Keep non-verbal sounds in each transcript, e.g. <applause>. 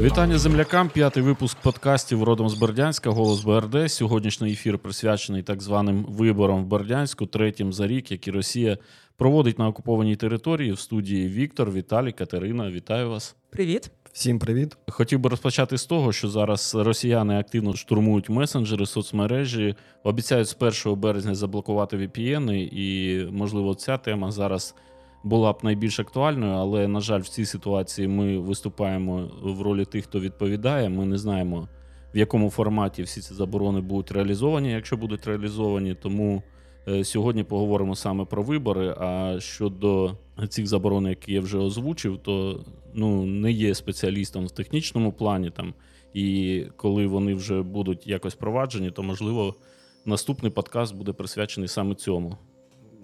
Вітання землякам. П'ятий випуск подкастів родом з Бердянська, голос БРД. Сьогоднішній ефір присвячений так званим виборам в Бердянську, третім за рік, які Росія проводить на окупованій території. В студії Віктор, Віталій, Катерина. Вітаю вас. Привіт. Всім привіт. Хотів би розпочати з того, що зараз росіяни активно штурмують месенджери, соцмережі, обіцяють з 1 березня заблокувати VPN, і можливо ця тема зараз була б найбільш актуальною, але на жаль, в цій ситуації ми виступаємо в ролі тих, хто відповідає. Ми не знаємо в якому форматі всі ці заборони будуть реалізовані, якщо будуть реалізовані. Тому е, сьогодні поговоримо саме про вибори. А щодо цих заборон, які я вже озвучив, то ну не є спеціалістом в технічному плані там. І коли вони вже будуть якось проваджені, то можливо наступний подкаст буде присвячений саме цьому.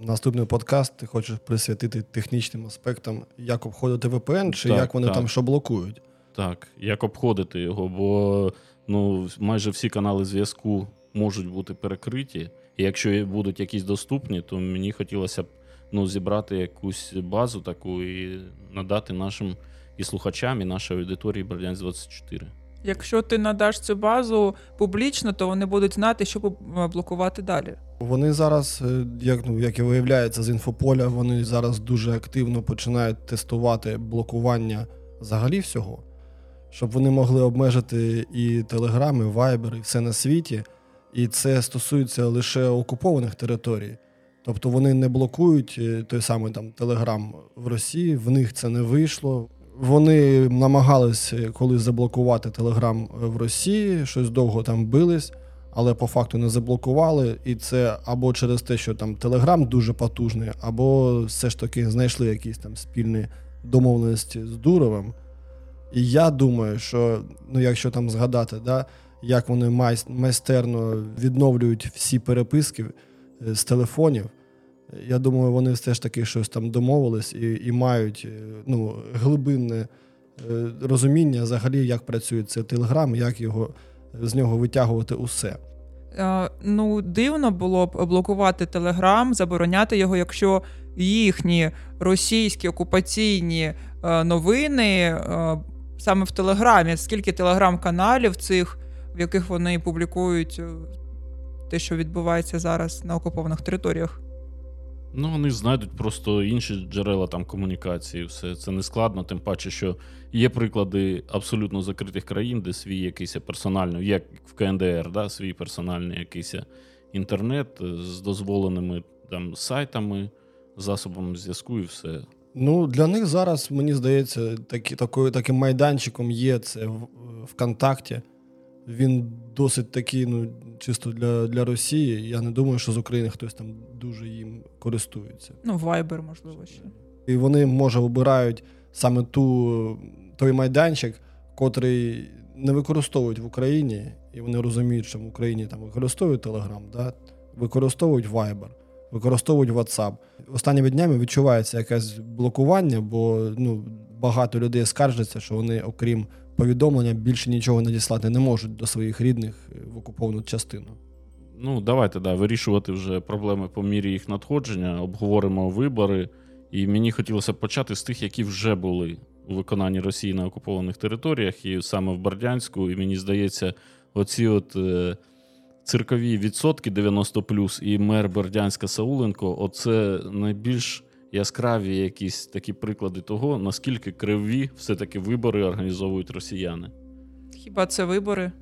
Наступний подкаст ти хочеш присвятити технічним аспектам, як обходити VPN, чи Так, як вони так. там що блокують. Так, як обходити його, бо ну, майже всі канали зв'язку можуть бути перекриті. І якщо будуть якісь доступні, то мені хотілося б ну, зібрати якусь базу таку і надати нашим і слухачам, і нашій аудиторії Бердянськ 24. Якщо ти надаш цю базу публічно, то вони будуть знати, що поб- блокувати далі. Вони зараз, е, як ну як і виявляється з інфополя, вони зараз дуже активно починають тестувати блокування взагалі всього, щоб вони могли обмежити і Телеграм, і Viber, і все на світі. І це стосується лише окупованих територій. Тобто вони не блокують е, той самий там Телеграм в Росії, в них це не вийшло. Вони намагалися колись заблокувати Телеграм в Росії, щось довго там бились, але по факту не заблокували. І це або через те, що там Телеграм дуже потужний, або все ж таки знайшли якісь там спільні домовленості з Дуровим. І я думаю, що ну, якщо там згадати, да, як вони майс- майстерно відновлюють всі переписки е, з телефонів, я думаю, вони все ж таки щось там домовились і, і мають е, ну, глибинне е, розуміння взагалі, як працює цей телеграм, як його з нього витягувати усе. Е, ну, дивно було б блокувати Телеграм, забороняти його, якщо їхні російські окупаційні новини саме в Телеграмі. Скільки телеграм-каналів цих, в яких вони публікують те, що відбувається зараз на окупованих територіях. Ну, вони знайдуть просто інші джерела там комунікації. Все це не складно, тим паче, що є приклади абсолютно закритих країн, де свій якийсь персональний, як в КНДР, да, свій персональний якийсь інтернет з дозволеними там сайтами, засобами зв'язку і все. Ну, для них зараз, мені здається, такі, такою, таким майданчиком є це в- ВКонтакті. Він досить такий, ну, чисто для, для Росії. Я не думаю, що з України хтось там дуже їм користується. Ну, Viber, можливо, ще. І вони, може, обирають саме ту, той майданчик, котрий не використовують в Україні, і вони розуміють, що в Україні там використовують Telegram, да? використовують Viber, використовують WhatsApp. Останніми днями відчувається якесь блокування, бо ну, багато людей скаржаться, що вони, окрім повідомлення, більше нічого надіслати не можуть до своїх рідних е, в окуповану частину. Ну, давайте да, вирішувати вже проблеми по мірі їх надходження, обговоримо вибори. І мені хотілося почати з тих, які вже були у виконанні Росії на окупованих територіях, і саме в Бердянську. І мені здається, оці от е, циркові відсотки 90 і мер Бердянська Сауленко, оце найбільш яскраві якісь такі приклади того, наскільки криві все-таки вибори організовують росіяни. Хіба це вибори?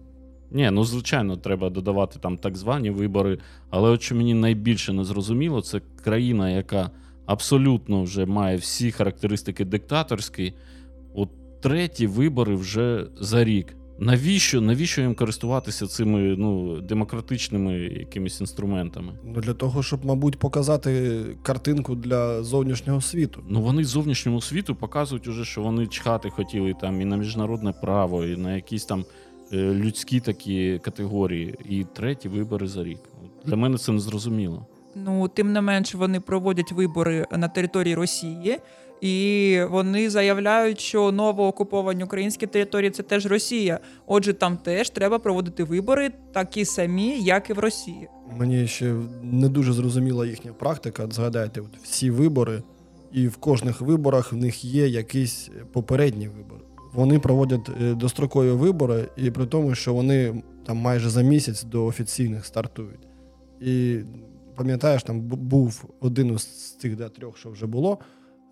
Ні, ну звичайно, треба додавати там так звані вибори. Але от що мені найбільше не зрозуміло, це країна, яка абсолютно вже має всі характеристики диктаторські. От треті вибори вже за рік. Навіщо? Навіщо їм користуватися цими ну, демократичними якимись інструментами? Ну, для того, щоб, мабуть, показати картинку для зовнішнього світу. Ну вони зовнішньому світу показують уже, що вони чхати хотіли там і на міжнародне право, і на якісь там е, людські такі категорії. І треті вибори за рік. Для мене це не зрозуміло. Ну, тим не менш, вони проводять вибори на території Росії, і вони заявляють, що новоокуповані українські території це теж Росія. Отже, там теж треба проводити вибори такі самі, як і в Росії. Мені ще не дуже зрозуміла їхня практика. Згадайте, от всі вибори, і в кожних виборах в них є якийсь попередній вибор. вони проводять е, дострокові вибори, і при тому, що вони там майже за місяць до офіційних стартують. І пам'ятаєш, там був один з тих да, трьох, що вже було.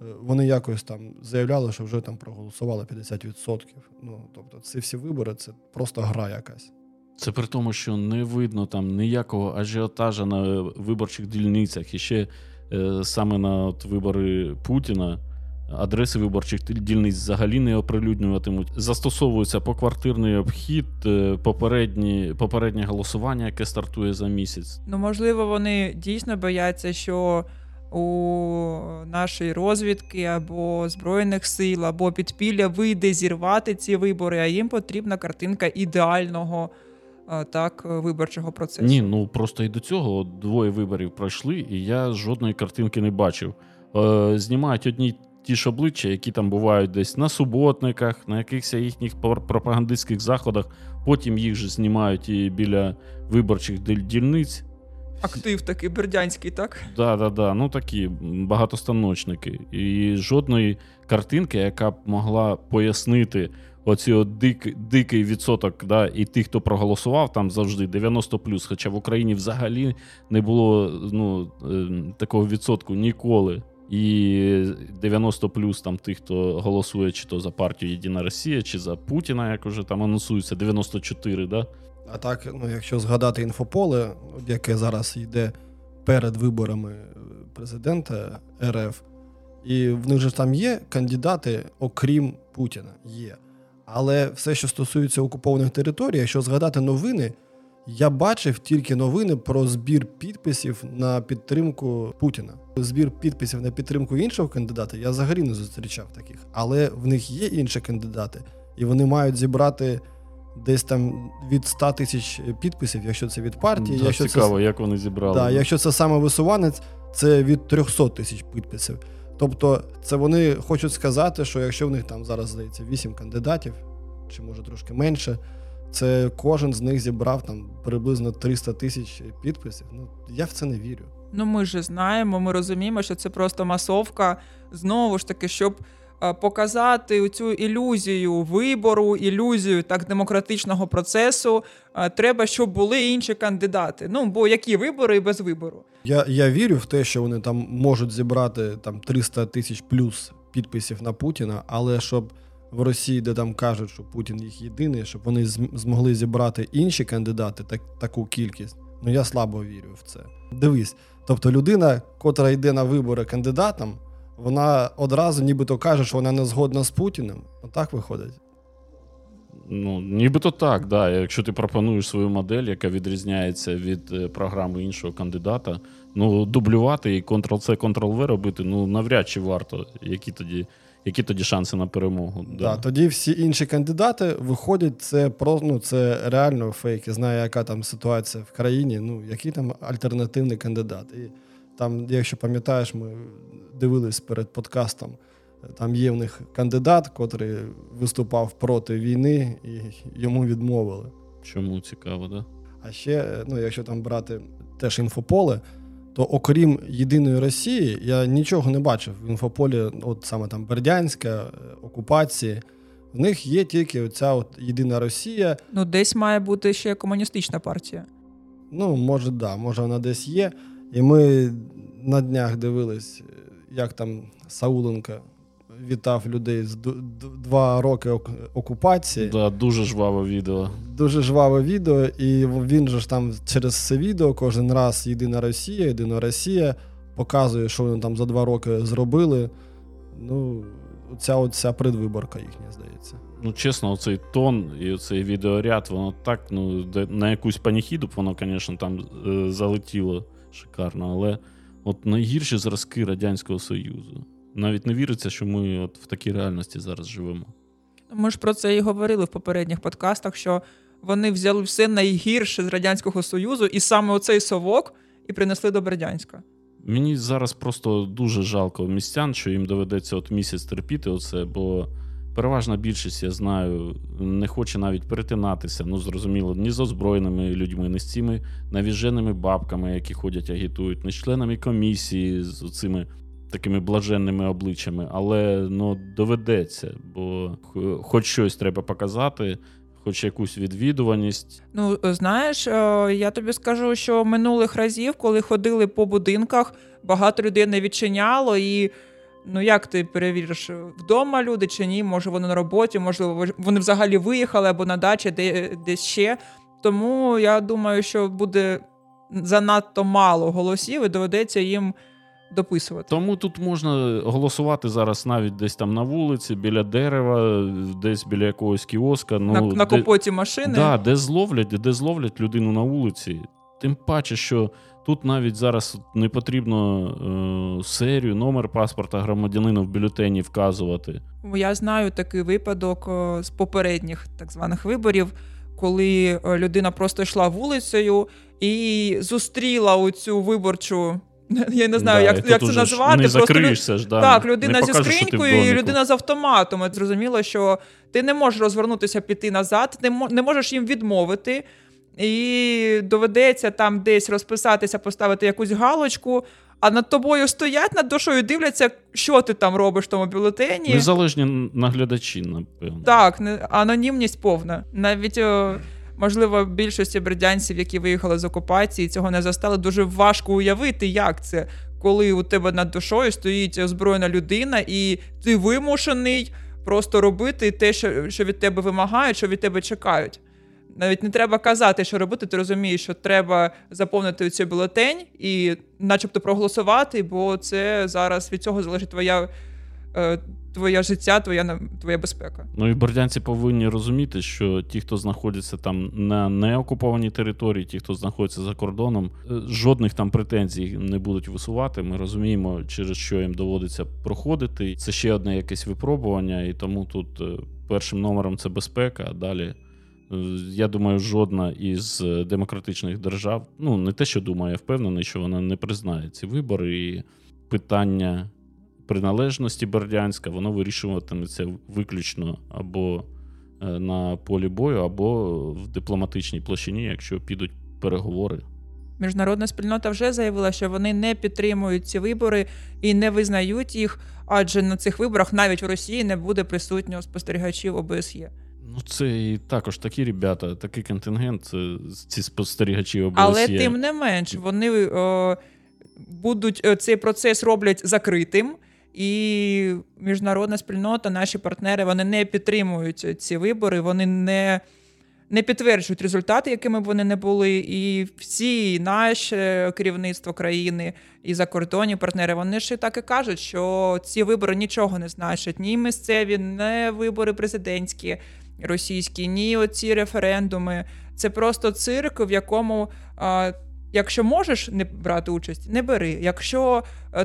Е, вони якось там заявляли, що вже там проголосували 50%. Ну тобто, ці всі вибори це просто гра якась. Це при тому, що не видно там ніякого ажіотажа на виборчих дільницях і ще е, саме на от, вибори Путіна. Адреси виборчих дільниць взагалі не оприлюднюватимуть. Застосовується поквартирний обхід, е, попередні, попереднє голосування, яке стартує за місяць. Ну, можливо, вони дійсно бояться, що у нашої розвідки або Збройних сил, або підпілля вийде зірвати ці вибори, а їм потрібна картинка ідеального так виборчого процесу. Ні, ну просто і до цього двоє виборів пройшли, і я жодної картинки не бачив. Е, Знімають одні ті ж обличчя, які там бувають десь на суботниках, на якихось їхніх пропагандистських заходах. Потім їх же знімають і біля виборчих дільниць. Актив такий бердянський, так? Так, да, да. Ну такі багатостаночники. І жодної картинки, яка б могла пояснити оці от дик, дикий відсоток, да, і тих, хто проголосував, там завжди 90 Хоча в Україні взагалі не було ну, ем, такого відсотку ніколи і 90 плюс там тих, хто голосує чи то за партію Єдина Росія, чи за Путіна, як уже там анонсується, 94, да? А так, ну якщо згадати інфополе, яке зараз йде перед виборами президента РФ, і в них же там є кандидати, окрім Путіна, є. Але все, що стосується окупованих територій, якщо згадати новини, я бачив тільки новини про збір підписів на підтримку Путіна. Збір підписів на підтримку іншого кандидата я взагалі не зустрічав таких, але в них є інші кандидати, і вони мають зібрати десь там від 100 тисяч підписів, якщо це від партії. Да, якщо Цікаво, це... як вони зібрали. Да, Якщо це саме висуванець, це від 300 тисяч підписів. Тобто, це вони хочуть сказати, що якщо в них там зараз здається 8 кандидатів, чи може трошки менше. Це кожен з них зібрав там приблизно 300 тисяч підписів. Ну я в це не вірю. Ну ми ж знаємо, ми розуміємо, що це просто масовка. Знову ж таки, щоб показати цю ілюзію вибору, ілюзію так демократичного процесу. Е, треба, щоб були інші кандидати. Ну бо які вибори і без вибору? Я я вірю в те, що вони там можуть зібрати там 300 тисяч плюс підписів на Путіна, але щоб в Росії, де там кажуть, що Путін їх єдиний, щоб вони змогли зібрати інші кандидати, так, таку кількість. Ну я слабо вірю в це. Дивись, тобто людина, котра йде на вибори кандидатом, вона одразу нібито каже, що вона не згодна з Путіним. Отак виходить. Ну, нібито так, да. Якщо ти пропонуєш свою модель, яка відрізняється від е, програми іншого кандидата, ну дублювати і Ctrl-C, Ctrl-V робити, ну навряд чи варто, які тоді які тоді шанси на перемогу? Да. да. Тоді всі інші кандидати виходять, це про ну, це реально фейк. Я знаю, яка там ситуація в країні. Ну, який там альтернативний кандидат. І там, якщо пам'ятаєш, ми дивились перед подкастом. Там є в них кандидат, котрий виступав проти війни, і йому відмовили. Чому цікаво, да? А ще, ну, якщо там брати теж інфополе, то окрім єдиної Росії, я нічого не бачив в інфополі, от саме там Бердянська, е, окупації. В них є тільки оця от єдина Росія. Ну, десь має бути ще комуністична партія. Ну, може, да, може, вона десь є. І ми на днях дивились, як там Сауленка вітав людей з два роки окупації. Да, Дуже жваве відео. Дуже жваве відео, і він же ж там через це відео кожен раз єдина Росія, єдина Росія показує, що вони там за два роки зробили. Ну, ця оця предвиборка їхня, здається. Ну, чесно, оцей тон і цей відеоряд, воно так, ну, на якусь паніхіду б воно, звісно, там е, залетіло шикарно, але от найгірші зразки Радянського Союзу навіть не віриться, що ми от в такій реальності зараз живемо. Ми ж про це і говорили в попередніх подкастах, що вони взяли все найгірше з Радянського Союзу, і саме оцей совок і принесли до Бердянська. Мені зараз просто дуже жалко містян, що їм доведеться от місяць терпіти оце, бо переважна більшість, я знаю, не хоче навіть перетинатися. Ну, зрозуміло, ні з озброєними людьми, ні з цими навіженими бабками, які ходять, агітують, ні з членами комісії, з цими такими блаженними обличчями, але ну, доведеться, бо хоч щось треба показати. Хоч якусь відвідуваність. Ну, знаєш, я тобі скажу, що минулих разів, коли ходили по будинках, багато людей не відчиняло, і ну як ти перевіриш, вдома люди чи ні? Може вони на роботі, можливо, вони взагалі виїхали або на дачі, де десь ще. Тому я думаю, що буде занадто мало голосів, і доведеться їм дописувати. Тому тут можна голосувати зараз навіть десь там на вулиці, біля дерева, десь біля якогось кіоска. Ну, На, на де, капоті машини. Да, де зловлять, де зловлять людину на вулиці. Тим паче, що тут навіть зараз не потрібно е, серію, номер паспорта громадянина в бюлетені вказувати. Я знаю такий випадок з попередніх так званих виборів, коли е, людина просто йшла вулицею і зустріла оцю виборчу. <laughs> Я не знаю, да, як як це назвати. Не закриєшся ж, да. Так, людина не зі скринькою і людина з автоматом. Зрозуміло, що ти не можеш розвернутися, піти назад, ти не можеш їм відмовити, і доведеться там десь розписатися, поставити якусь галочку. А над тобою стоять над душою, дивляться, що ти там робиш в тому бюлетені. Незалежні наглядачі, напевно. Так, анонімність повна. Навіть можливо, більшості бердянців, які виїхали з окупації, цього не застали. Дуже важко уявити, як це, коли у тебе над душою стоїть озброєна людина, і ти вимушений просто робити те, що, що від тебе вимагають, що від тебе чекають. Навіть не треба казати, що робити. Ти розумієш, що треба заповнити цю бюлетень і, начебто, проголосувати, бо це зараз від цього залежить твоя е, твоє життя, твоя твоя безпека. Ну і бордянці повинні розуміти, що ті, хто знаходиться там на неокупованій території, ті, хто знаходиться за кордоном, е, жодних там претензій не будуть висувати. Ми розуміємо, через що їм доводиться проходити. Це ще одне якесь випробування, і тому тут е, першим номером це безпека. а Далі. Е, я думаю, жодна із демократичних держав, ну не те, що думаю, я впевнений, що вона не признає ці вибори і питання приналежності Бердянська, воно вирішуватиметься виключно або е, на полі бою, або в дипломатичній площині, якщо підуть переговори. Міжнародна спільнота вже заявила, що вони не підтримують ці вибори і не визнають їх, адже на цих виборах навіть в Росії не буде присутнього спостерігачів ОБСЄ. Ну, це і також такі ребята, такий контингент, ці спостерігачі ОБСЄ. Але тим не менш, вони о, будуть цей процес роблять закритим. І міжнародна спільнота, наші партнери, вони не підтримують ці вибори, вони не не підтверджують результати, якими б вони не були. І всі наше керівництво країни і закордонні партнери, вони ж і так і кажуть, що ці вибори нічого не значать. Ні місцеві, ні вибори президентські, російські, ні оці референдуми. Це просто цирк, в якому. Якщо можеш не брати участь, не бери. Якщо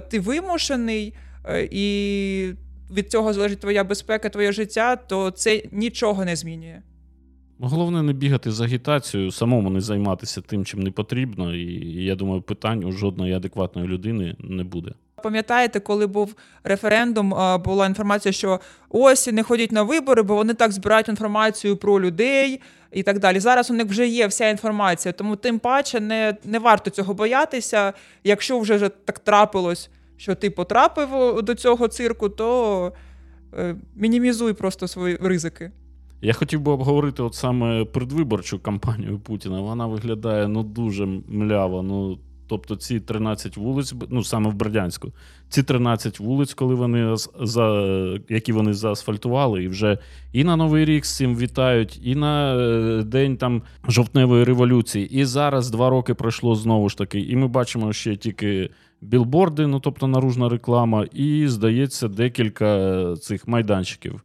ти вимушений Е, і від цього залежить твоя безпека, твоє життя, то це нічого не змінює. Головне не бігати з агітацією, самому не займатися тим, чим не потрібно, і я думаю, питань у жодної адекватної людини не буде. Пам'ятаєте, коли був референдум, була інформація, що ось не ходіть на вибори, бо вони так збирають інформацію про людей і так далі. Зараз у них вже є вся інформація, тому тим паче не не варто цього боятися. Якщо вже так трапилось, що ти потрапив до цього цирку, то е, мінімізуй просто свої ризики. Я хотів би обговорити от саме предвиборчу кампанію Путіна. Вона виглядає ну дуже мляво. Ну тобто, ці 13 вулиць, ну саме в Бердянську, ці 13 вулиць, коли вони за які вони заасфальтували, і вже і на Новий рік з цим вітають, і на е, день там жовтневої революції. І зараз два роки пройшло знову ж таки. І ми бачимо ще тільки білборди, ну тобто наружна реклама, і, здається, декілька цих майданчиків.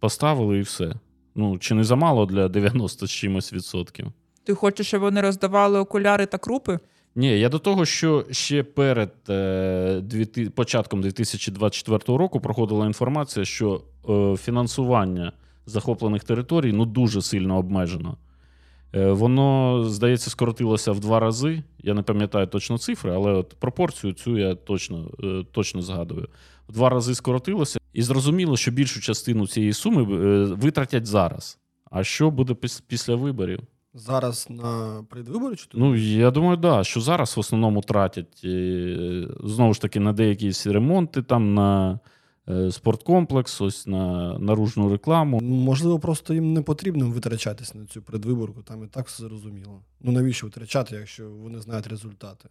Поставили і все. Ну, чи не замало для 90 з чимось відсотків? Ти хочеш, щоб вони роздавали окуляри та крупи? Ні, я до того, що ще перед е, початком 2024 року проходила інформація, що е, фінансування захоплених територій ну, дуже сильно обмежено. Е, воно, здається, скоротилося в два рази. Я не пам'ятаю точно цифри, але от пропорцію цю я точно е, точно згадую. В два рази скоротилося, і зрозуміло, що більшу частину цієї суми е, витратять зараз. А що буде після виборів? Зараз на предвибори чи Ну, я думаю, да, що зараз в основному тратять е, знову ж таки на деякі ремонти, там на е, спорткомплекс, ось на наружну рекламу. Можливо, просто їм не потрібно витрачатись на цю предвиборку, там і так все зрозуміло. Ну навіщо витрачати, якщо вони знають результати?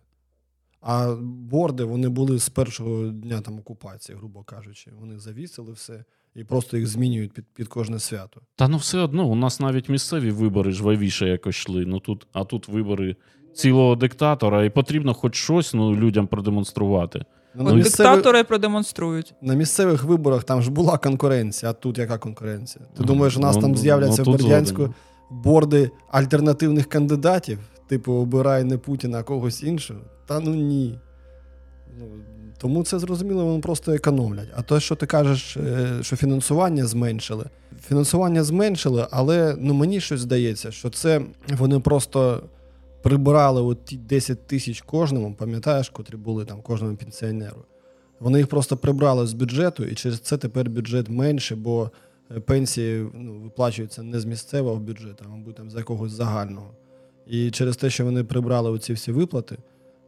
А борди вони були з першого дня там окупації, грубо кажучи. Вони завісили все і просто їх змінюють під під кожне свято. Та ну все одно, у нас навіть місцеві вибори жвавіше якось йшли. Ну тут, а тут вибори цілого диктатора, і потрібно хоч щось ну, людям продемонструвати. Ну, От на, диктатори продемонструють. на місцевих виборах там ж була конкуренція, а тут яка конкуренція? Ти Ну, думаєш, у нас ну, там ну, з'являться ну, в Бердянську згоден. борди альтернативних кандидатів, типу обирай не Путіна, а когось іншого? Та ну ні. Ну, тому це зрозуміло, вони просто економлять. А те, що ти кажеш, е, що фінансування зменшили. Фінансування зменшили, але ну, мені щось здається, що це вони просто прибрали от ті 10 тисяч кожному, пам'ятаєш, котрі були там кожному пенсіонеру. Вони їх просто прибрали з бюджету, і через це тепер бюджет менше, бо е, пенсії ну, виплачуються не з місцевого бюджету, а мабуть, там з якогось загального. І через те, що вони прибрали оці всі виплати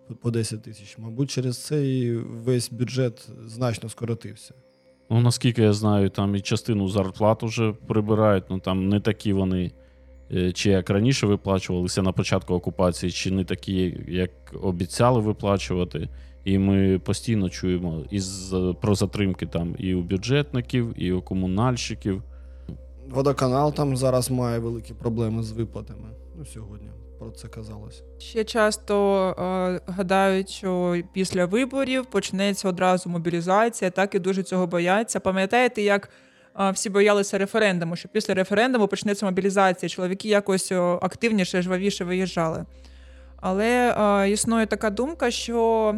по- по 10 тисяч, мабуть, через це і весь бюджет значно скоротився. Ну, наскільки я знаю, там і частину зарплат вже прибирають, ну там не такі вони, е, чи як раніше виплачувалися на початку окупації, чи не такі, як обіцяли виплачувати. І ми постійно чуємо із про затримки там і у бюджетників, і у комунальщиків. Водоканал там зараз має великі проблеми з виплатами. Ну, сьогодні про це казалось. Ще часто е, гадають, що після виборів почнеться одразу мобілізація, так і дуже цього бояться. Пам'ятаєте, як е, всі боялися референдуму, що після референдуму почнеться мобілізація, чоловіки якось активніше, жвавіше виїжджали. Але е, існує така думка, що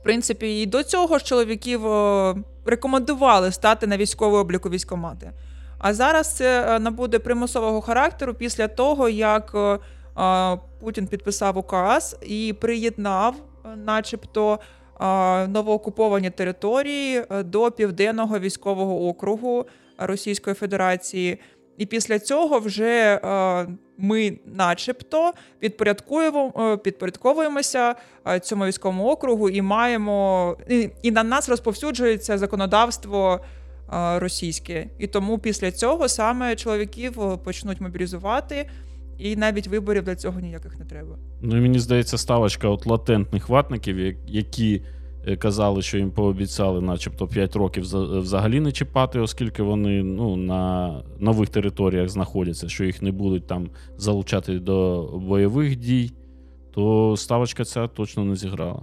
в принципі і до цього ж чоловіків е, рекомендували стати на військовий облік у військкомати. А зараз це е, набуде примусового характеру після того, як е, Путін підписав указ і приєднав, е, начебто, новоокуповані території е, до південного військового округу Російської Федерації. І після цього вже е, ми, начебто, підпорядкуємо, е, підпорядковуємося е, цьому військовому округу і маємо і, і на нас розповсюджується законодавство е, російське. І тому після цього саме чоловіків е, почнуть мобілізувати, і навіть виборів для цього ніяких не треба. Ну і мені здається, ставочка от латентних ватників, які е, казали, що їм пообіцяли, начебто, 5 років за- взагалі не чіпати, оскільки вони ну, на нових територіях знаходяться, що їх не будуть там залучати до бойових дій, то ставочка ця точно не зіграла.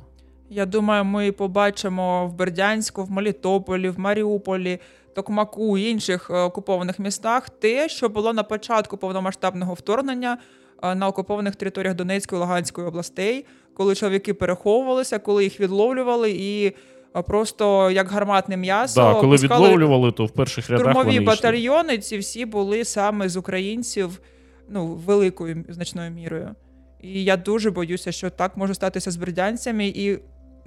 Я думаю, ми побачимо в Бердянську, в Мелітополі, в Маріуполі, Токмаку і інших е, окупованих містах те, що було на початку повномасштабного вторгнення е, на окупованих територіях Донецької і Луганської областей, коли чоловіки переховувалися, коли їх відловлювали і е, просто як гарматне м'ясо Так, коли відловлювали, то в перших рядах вони йшли. батальйони. Ці всі були саме з українців, ну великою значною мірою. І я дуже боюся, що так може статися з бердянцями. І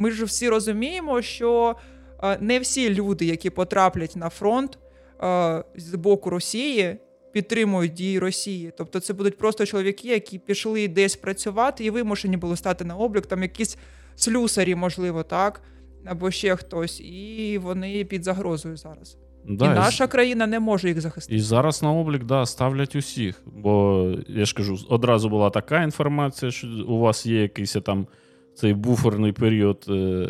ми ж всі розуміємо, що е, не всі люди, які потраплять на фронт е, з боку Росії, підтримують дії Росії. Тобто це будуть просто чоловіки, які пішли десь працювати і вимушені були стати на облік, там якісь слюсарі, можливо, так, або ще хтось, і вони під загрозою зараз. Да, і і наша країна не може їх захистити. І зараз на облік да, ставлять усіх. Бо я ж кажу, одразу була така інформація, що у вас є якийсь там цей буферний період, е,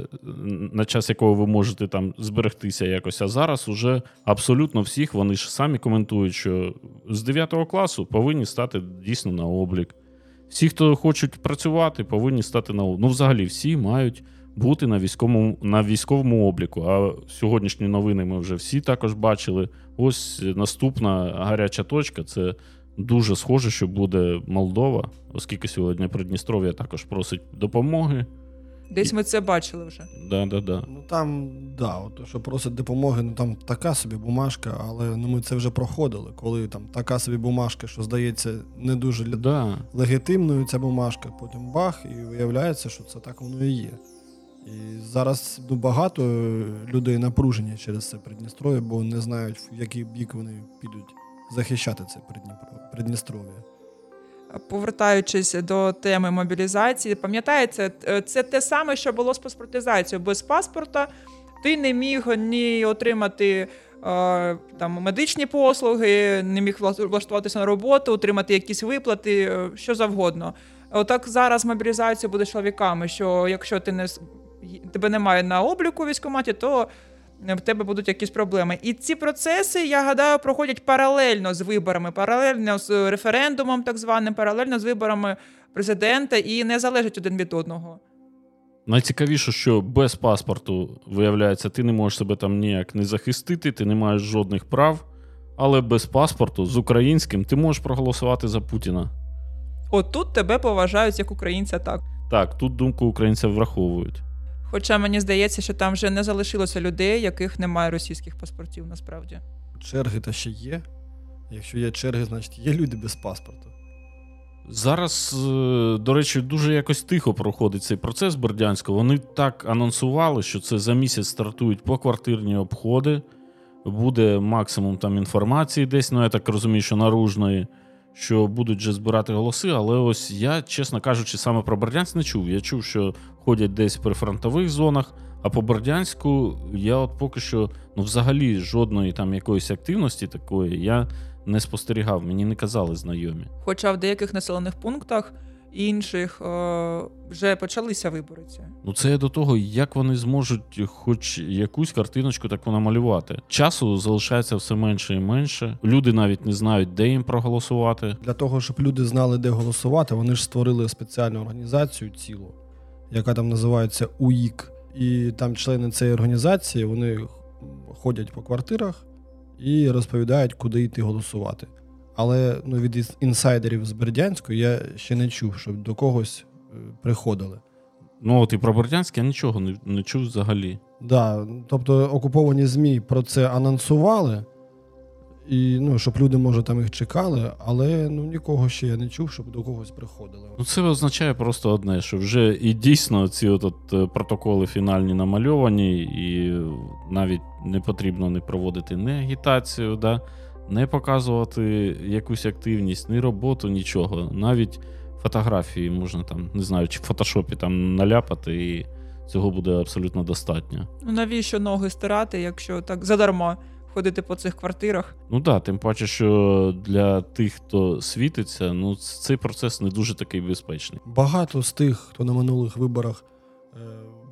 на час якого ви можете там зберегтися якось. А зараз уже абсолютно всіх вони ж самі коментують, що з 9 класу повинні стати дійсно на облік. Всі, хто хочуть працювати, повинні стати на облік. Ну, взагалі, всі мають бути на військовому, на військовому обліку. А сьогоднішні новини ми вже всі також бачили. Ось наступна гаряча точка це дуже схоже, що буде Молдова, оскільки сьогодні Придністров'я також просить допомоги. Десь ми це бачили вже. Да, да, да. Ну там, да, от, що просить допомоги, ну там така собі бумажка, але ну, ми це вже проходили, коли там така собі бумажка, що здається не дуже Да. легітимною ця бумажка, потім бах, і виявляється, що це так воно і є. І зараз ну, багато людей напружені через це Придністров'я, бо не знають, в який бік вони підуть захищати це Придністров'я. Повертаючись до теми мобілізації, пам'ятаєте, е, це те саме, що було з паспортизацією. Без паспорта ти не міг ні отримати е, там медичні послуги, не міг влаштуватися на роботу, отримати якісь виплати, е, що завгодно. Отак зараз мобілізація буде чоловіками. Що якщо ти не тебе немає на обліку військкоматі, то в тебе будуть якісь проблеми. І ці процеси, я гадаю, проходять паралельно з виборами, паралельно з референдумом, так званим, паралельно з виборами президента і не залежать один від одного. Найцікавіше, що без паспорту, виявляється, ти не можеш себе там ніяк не захистити, ти не маєш жодних прав, але без паспорту з українським ти можеш проголосувати за Путіна. От тут тебе поважають як українця, так. Так, тут думку українців враховують. Хоча мені здається, що там вже не залишилося людей, яких немає російських паспортів насправді. Черги та ще є. Якщо є черги, значить є люди без паспорту. Зараз, е, до речі, дуже якось тихо проходить цей процес Бердянського. Вони так анонсували, що це за місяць стартують поквартирні обходи, буде максимум там інформації десь, ну я так розумію, що наружної що будуть вже збирати голоси, але ось я, чесно кажучи, саме про Бердянськ не чув. Я чув, що ходять десь при фронтових зонах. А по Бердянську я от поки що ну, взагалі жодної там якоїсь активності такої я не спостерігав, мені не казали знайомі. Хоча в деяких населених пунктах інших е, вже почалися вибори. Ну це до того, як вони зможуть хоч якусь картиночку таку намалювати. Часу залишається все менше і менше. Люди навіть не знають, де їм проголосувати. Для того, щоб люди знали, де голосувати, вони ж створили спеціальну організацію цілу, яка там називається УІК. І там члени цієї організації вони ходять по квартирах і розповідають, куди йти голосувати. Але ну, від інсайдерів з Бердянську я ще не чув, щоб до когось е, приходили. Ну, от і про Бердянськ я нічого не не чув взагалі. Так, да, тобто окуповані ЗМІ про це анонсували, і ну, щоб люди, може, там їх чекали, але ну, нікого ще я не чув, щоб до когось приходили. Ну, Це означає просто одне, що вже і дійсно ці от, от е, протоколи фінальні намальовані, і навіть не потрібно не проводити не агітацію. да, не показувати якусь активність, ні роботу, нічого. Навіть фотографії можна там, не знаю, чи в фотошопі там наляпати, і цього буде абсолютно достатньо. Ну навіщо ноги стирати, якщо так задарма ходити по цих квартирах? Ну так, да, тим паче, що для тих, хто світиться, ну цей процес не дуже такий безпечний. Багато з тих, хто на минулих виборах. Е,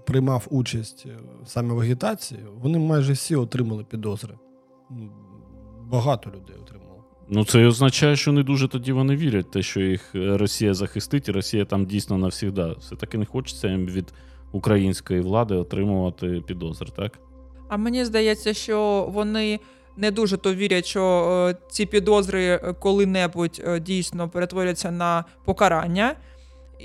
приймав участь е, саме в агітації, вони майже всі отримали підозри багато людей отримало. Ну, це означає, що не дуже тоді вони вірять, те, що їх е, Росія захистить, і Росія там дійсно навсігда. Все-таки не хочеться їм від української влади отримувати підозр, так? А мені здається, що вони не дуже то вірять, що е, ці підозри е, коли-небудь е, дійсно перетворяться на покарання.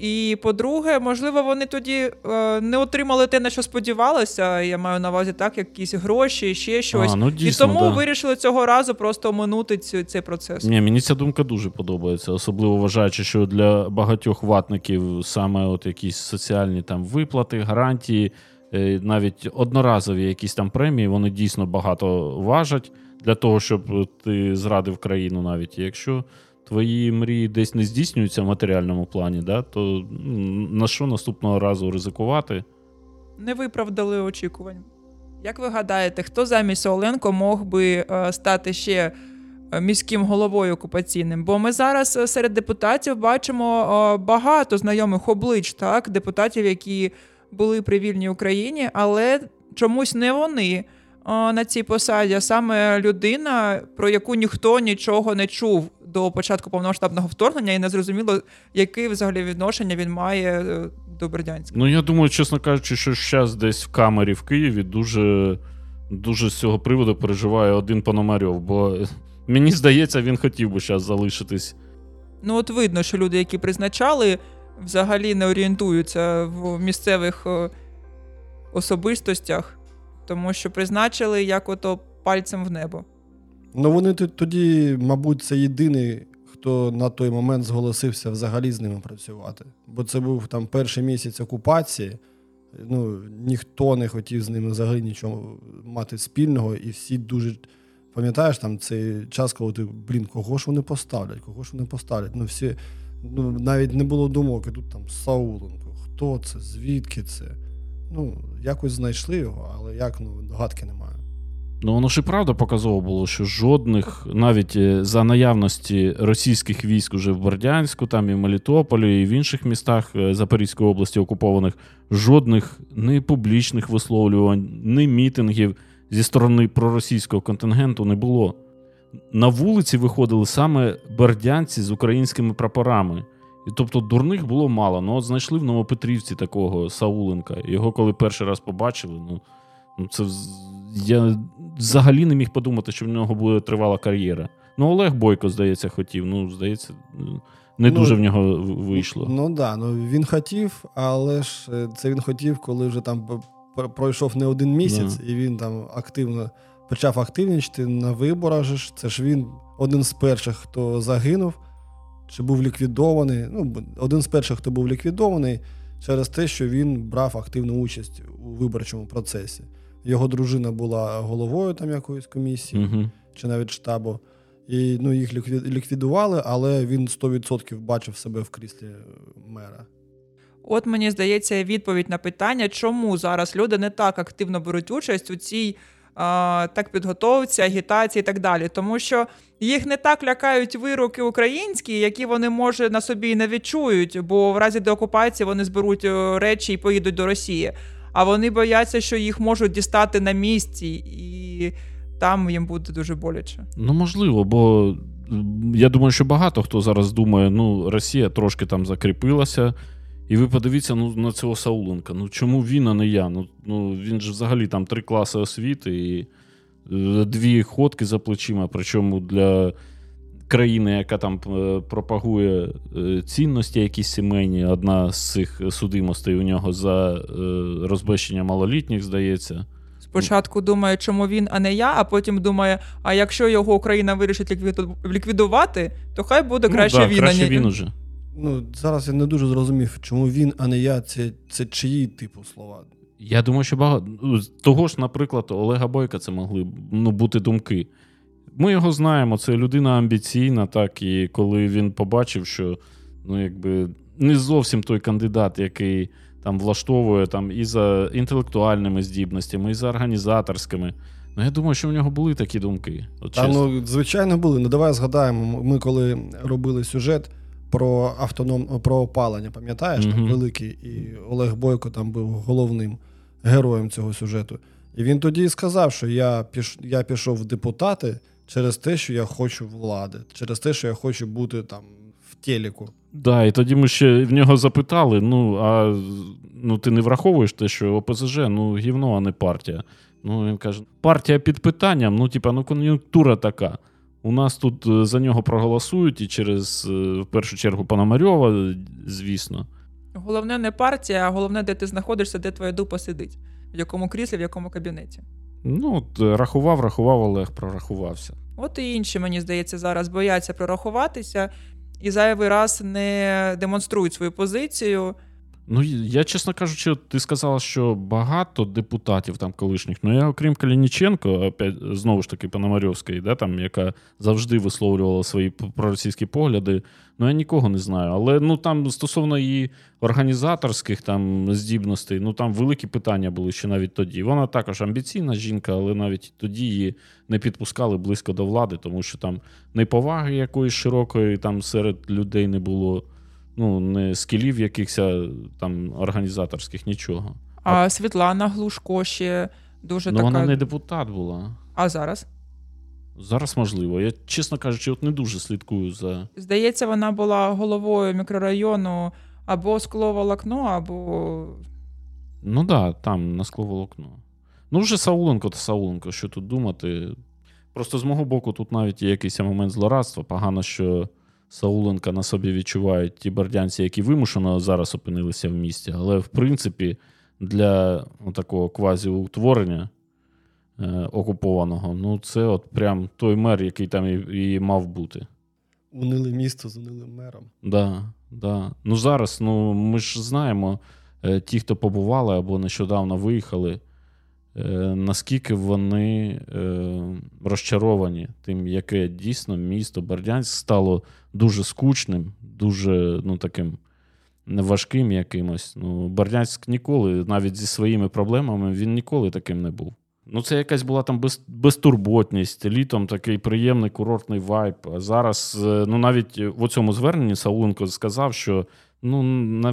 І по-друге, можливо, вони тоді е, не отримали те, на що сподівалися. Я маю на увазі так, якісь гроші, ще щось. А, ну, дійсно, І тому да. вирішили цього разу просто оминути цю, цей процес. Ні, Мені ця думка дуже подобається, особливо вважаючи, що для багатьох ватників саме от якісь соціальні там виплати, гарантії, е, навіть одноразові якісь там премії, вони дійсно багато важать для того, щоб ти зрадив країну, навіть якщо твої мрії десь не здійснюються в матеріальному плані, да, то на що наступного разу ризикувати? Не виправдали очікувань. Як ви гадаєте, хто замість Оленко мог би е, стати ще е, міським головою окупаційним? Бо ми зараз е, серед депутатів бачимо багато знайомих облич, так, депутатів, які були при вільній Україні, але чомусь не вони на цій посаді, саме людина, про яку ніхто нічого не чув до початку повномасштабного вторгнення, і не зрозуміло, яке взагалі відношення він має е, до Бердянська. Ну я думаю, чесно кажучи, що зараз десь в камері в Києві дуже дуже з цього приводу переживає один Пономарьов, бо мені здається, він хотів би зараз залишитись. Ну, от видно, що люди, які призначали, взагалі не орієнтуються в місцевих е, особистостях тому що призначили як ото пальцем в небо. Ну вони тоді, мабуть, це єдиний, хто на той момент зголосився взагалі з ними працювати. Бо це був там перший місяць окупації. Ну, Ніхто не хотів з ними взагалі нічого мати спільного, і всі дуже. Пам'ятаєш там цей час, коли ти, блін, кого ж вони поставлять, кого ж вони поставлять? Ну, всі ну, навіть не було думок, тут там Сауленко. Хто це? Звідки це? Ну, якось знайшли його, але як ну, догадки немає. Ну, воно ж і правда показово було, що жодних, навіть е, за наявності російських військ уже в Бердянську, там і в Мелітополі, і в інших містах е, Запорізької області окупованих, жодних ні публічних висловлювань, ні мітингів зі сторони проросійського контингенту не було. На вулиці виходили саме бердянці з українськими прапорами. І тобто дурних було мало. Ну, от знайшли в Новопетрівці такого Сауленка. Його коли перший раз побачили, ну, ну це я взагалі не міг подумати, що в нього буде тривала кар'єра. Ну, Олег Бойко, здається, хотів. Ну, здається, не Ну, дуже в нього вийшло. Ну так, да, ну він хотів, але ж е, це він хотів, коли вже там пройшов не один місяць, і він там активно почав активнічити на виборах. ж. Це ж він один з перших, хто загинув, чи був ліквідований. Ну, один з перших, хто був ліквідований через те, що він брав активну участь у виборчому процесі. Його дружина була головою там якоїсь комісії Угу. чи навіть штабу. І ну, їх лікві- ліквідували, але він 100% бачив себе в кріслі е, мера. От мені здається, відповідь на питання, чому зараз люди не так активно беруть участь у цій а, так підготовці, агітації і так далі. Тому що їх не так лякають вироки українські, які вони може на собі не відчують, бо в разі деокупації вони зберуть е, речі і поїдуть до Росії. А вони бояться, що їх можуть дістати на місці, і там їм буде дуже боляче. Ну, можливо, бо я думаю, що багато хто зараз думає, ну, Росія трошки там закріпилася. І ви подивіться ну, на цього Сауленка. Ну чому він, а не я? Ну, ну він ж взагалі там три класи освіти і е, дві ходки за плечима. Причому для країни, яка там е, пропагує е, цінності якісь сімейні, одна з цих судимостей у нього за е, розбещення малолітніх, здається. Спочатку думає, чому він, а не я, а потім думає, а якщо його Україна вирішить ліквіду- ліквідувати, то хай буде краще ну, да, він. краще а не... він уже. Ну, зараз я не дуже зрозумів, чому він, а не я, це, це чиї типу слова. Я думаю, що багато ну, того ж, наприклад, Олега Бойка це могли б, ну, бути думки. Ми його знаємо, це людина амбіційна, так, і коли він побачив, що ну, якби, не зовсім той кандидат, який там влаштовує там, і за інтелектуальними здібностями, і за організаторськими. Ну, я думаю, що в нього були такі думки. От Та, ну, звичайно, були. Ну, давай згадаємо, ми коли робили сюжет про автоном, про опалення, пам'ятаєш, там великий, і Олег Бойко там був головним героєм цього сюжету. І він тоді і сказав, що я, піш, я пішов в депутати через те, що я хочу влади, через те, що я хочу бути там в телеку. Да, і тоді ми ще в нього запитали: ну, а ну, ти не враховуєш те, що ОПЗЖ, ну, гівно, а не партія. Ну, він каже: партія під питанням, ну, типа, ну, кон'юнктура така. У нас тут е, за нього проголосують і через, е, в першу чергу, Пономарьова, звісно. Головне не партія, а головне, де ти знаходишся, де твоя дупа сидить, в якому кріслі, в якому кабінеті. Ну, от, е, рахував, рахував, Олег прорахувався. От і інші, мені здається, зараз бояться прорахуватися і зайвий раз не демонструють свою позицію. Ну, я, чесно кажучи, ти сказала, що багато депутатів там колишніх. Ну, я, окрім Калініченко, опять, знову ж таки, Пономарьовської, да, там, яка завжди висловлювала свої проросійські погляди. Ну, я нікого не знаю. Але ну, там стосовно її організаторських там, здібностей, ну там великі питання були ще навіть тоді. Вона також амбіційна жінка, але навіть тоді її не підпускали близько до влади, тому що там неповаги якоїсь широкої там серед людей не було ну, не скілів якихось там організаторських, нічого. А Світлана Глушко ще дуже ну, така. вона не депутат була. А зараз? Зараз можливо. Я, чесно кажучи, от не дуже слідкую за. Здається, вона була головою мікрорайону або скловолокно, або. Ну так, да, там на скловолокно. Ну, вже Сауленко та Сауленко, що тут думати. Просто з мого боку, тут навіть є якийсь момент злорадства. Погано, що Сауленка на собі відчувають ті бердянці, які вимушено зараз опинилися в місті. Але, в принципі, для ну, такого квазіутворення е, окупованого, ну, це от прям той мер, який там і, і мав бути. Унили місто з унилим мером. Да, да. Ну зараз, ну ми ж знаємо, е, ті, хто побували або нещодавно виїхали, е, наскільки вони е, розчаровані тим, яке дійсно місто Бердянськ стало дуже скучним, дуже ну, таким неважким якимось. Ну, Бердянськ ніколи, навіть зі своїми проблемами, він ніколи таким не був. Ну, це якась була там без, безтурботність, літом такий приємний курортний вайб. А зараз, е, ну навіть в цьому зверненні Сауленко сказав, що ну,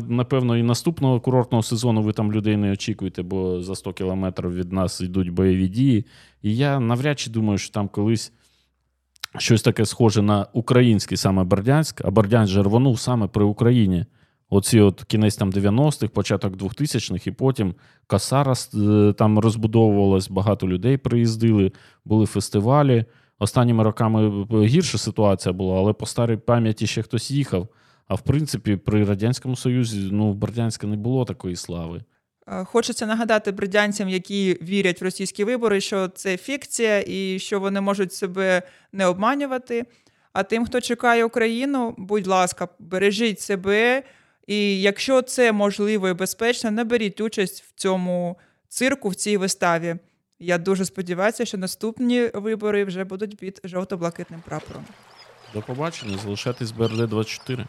напевно, і наступного курортного сезону ви там людей не очікуєте, бо за 100 кілометрів від нас йдуть бойові дії. І я навряд чи думаю, що там колись щось таке схоже на український саме Бердянськ, а Бердянськ же рвонув саме при Україні. Оці от кінець там 90-х, початок 2000-х, і потім Касара е, там розбудовувалась, багато людей приїздили, були фестивалі. Останніми роками гірша ситуація була, але по старій пам'яті ще хтось їхав. А в принципі, при Радянському Союзі ну, в Бердянська не було такої слави. Е, Хочеться нагадати бродянцям, які вірять в російські вибори, що це фікція і що вони можуть себе не обманювати. А тим, хто чекає Україну, будь ласка, бережіть себе. І якщо це можливо і безпечно, не беріть участь в цьому цирку, в цій виставі. Я дуже сподіваюся, що наступні вибори вже будуть під жовто-блакитним прапором. До побачення, залишайтесь БРД 24.